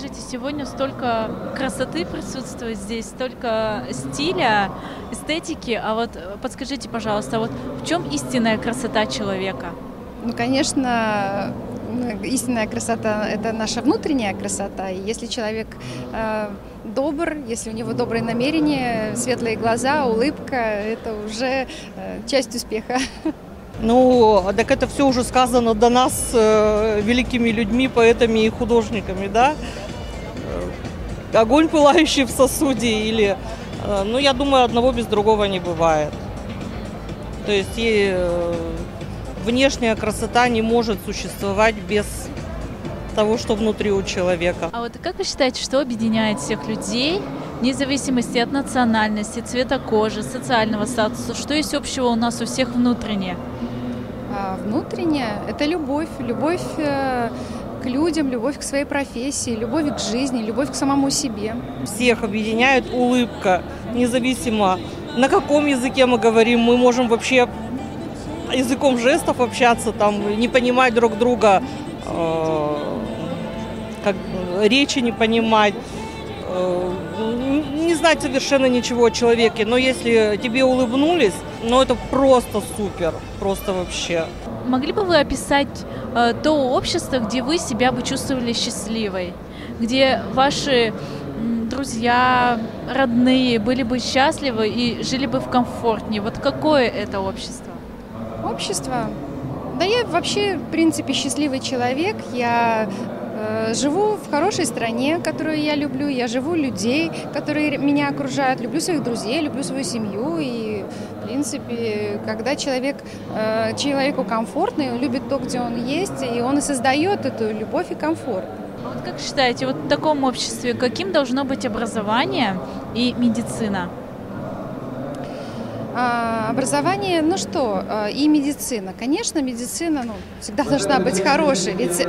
Скажите, сегодня столько красоты присутствует здесь, столько стиля, эстетики. А вот подскажите, пожалуйста, вот в чем истинная красота человека? Ну, конечно, истинная красота – это наша внутренняя красота. И если человек э, добр, если у него добрые намерения, светлые глаза, улыбка – это уже э, часть успеха. Ну, так это все уже сказано до нас э, великими людьми, поэтами и художниками, да? Э, огонь, пылающий в сосуде, или... Э, ну, я думаю, одного без другого не бывает. То есть и, э, внешняя красота не может существовать без того, что внутри у человека. А вот как вы считаете, что объединяет всех людей, вне зависимости от национальности, цвета кожи, социального статуса? Что есть общего у нас у всех внутренне? А внутренняя – это любовь, любовь э, к людям, любовь к своей профессии, любовь к жизни, любовь к самому себе. Всех объединяет улыбка, независимо на каком языке мы говорим, мы можем вообще языком жестов общаться, там, не понимать друг друга, э, как речи не понимать, знать совершенно ничего о человеке, но если тебе улыбнулись, ну это просто супер, просто вообще. Могли бы вы описать э, то общество, где вы себя бы чувствовали счастливой, где ваши друзья, родные были бы счастливы и жили бы в комфортнее? Вот какое это общество? Общество? Да я вообще, в принципе, счастливый человек. Я живу в хорошей стране, которую я люблю. Я живу людей, которые меня окружают. Люблю своих друзей, люблю свою семью. И, в принципе, когда человек, э, человеку комфортно, он любит то, где он есть, и он и создает эту любовь и комфорт. А вот как считаете, вот в таком обществе каким должно быть образование и медицина? А, образование, ну что, а, и медицина. Конечно, медицина ну, всегда должна быть хорошей, ведь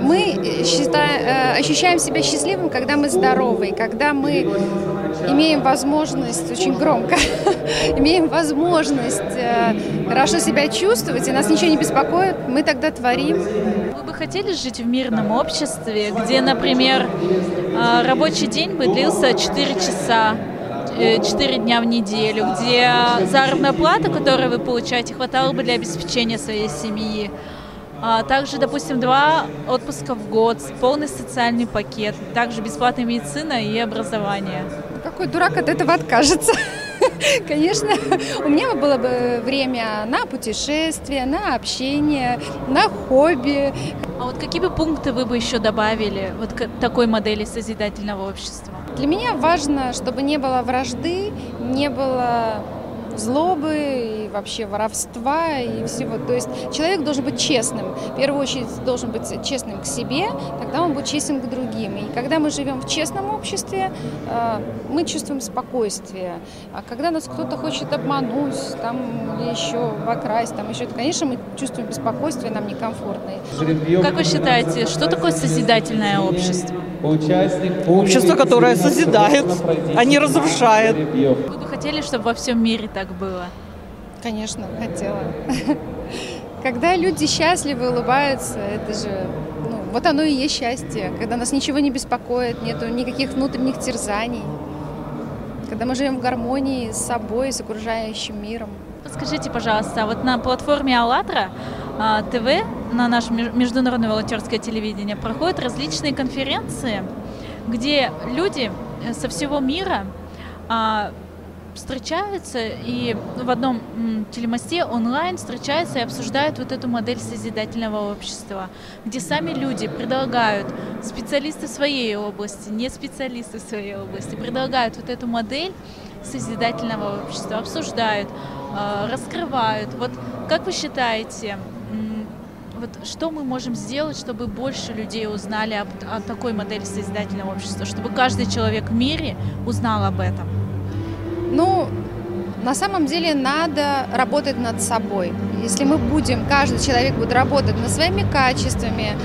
мы считаем, ощущаем себя счастливым, когда мы здоровы, когда мы имеем возможность, очень громко, имеем возможность хорошо себя чувствовать, и нас ничего не беспокоит, мы тогда творим. Вы бы хотели жить в мирном обществе, где, например, рабочий день бы длился 4 часа, 4 э, дня в неделю, где заработная плата, которую вы получаете, хватало бы для обеспечения своей семьи. А также, допустим, два отпуска в год, полный социальный пакет, также бесплатная медицина и образование. Какой дурак от этого откажется? Конечно, у меня было бы время на путешествия, на общение, на хобби. А вот какие бы пункты вы бы еще добавили вот к такой модели созидательного общества? Для меня важно, чтобы не было вражды, не было злобы и вообще воровства и всего. То есть человек должен быть честным. В первую очередь должен быть честным к себе, тогда он будет честен к другим. И когда мы живем в честном обществе, э, мы чувствуем спокойствие. А когда нас кто-то хочет обмануть, там или еще обокрасть, там еще, конечно, мы чувствуем беспокойствие, нам некомфортно. Как вы считаете, что такое созидательное общество? Общество, которое созидает, а не разрушает. Хотели, чтобы во всем мире так было? Конечно, хотела. Когда люди счастливы, улыбаются, это же, ну, вот оно и есть счастье. Когда нас ничего не беспокоит, нету никаких внутренних терзаний. Когда мы живем в гармонии с собой, с окружающим миром. Скажите, пожалуйста, вот на платформе АЛЛАТРА а, ТВ, на наше международное волонтерское телевидение, проходят различные конференции, где люди со всего мира а, встречаются и в одном телемосте онлайн встречаются и обсуждают вот эту модель созидательного общества, где сами люди предлагают, специалисты своей области, не специалисты своей области, предлагают вот эту модель созидательного общества, обсуждают, а, раскрывают. Вот как вы считаете, вот что мы можем сделать, чтобы больше людей узнали об, о такой модели созидательного общества, чтобы каждый человек в мире узнал об этом? Ну, на самом деле надо работать над собой. Если мы будем, каждый человек будет работать над своими качествами,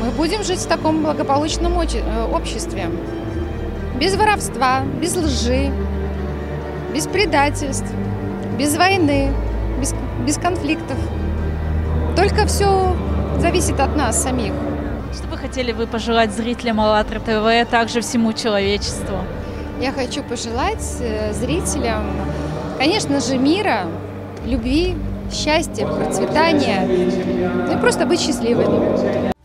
мы будем жить в таком благополучном э, обществе. Без воровства, без лжи, без предательств, без войны, без, без конфликтов. Только все зависит от нас самих. Что бы хотели вы пожелать зрителям АЛЛАТРА ТВ, а также всему человечеству? Я хочу пожелать э, зрителям, конечно же, мира, любви, счастья, процветания, ну и просто быть счастливыми.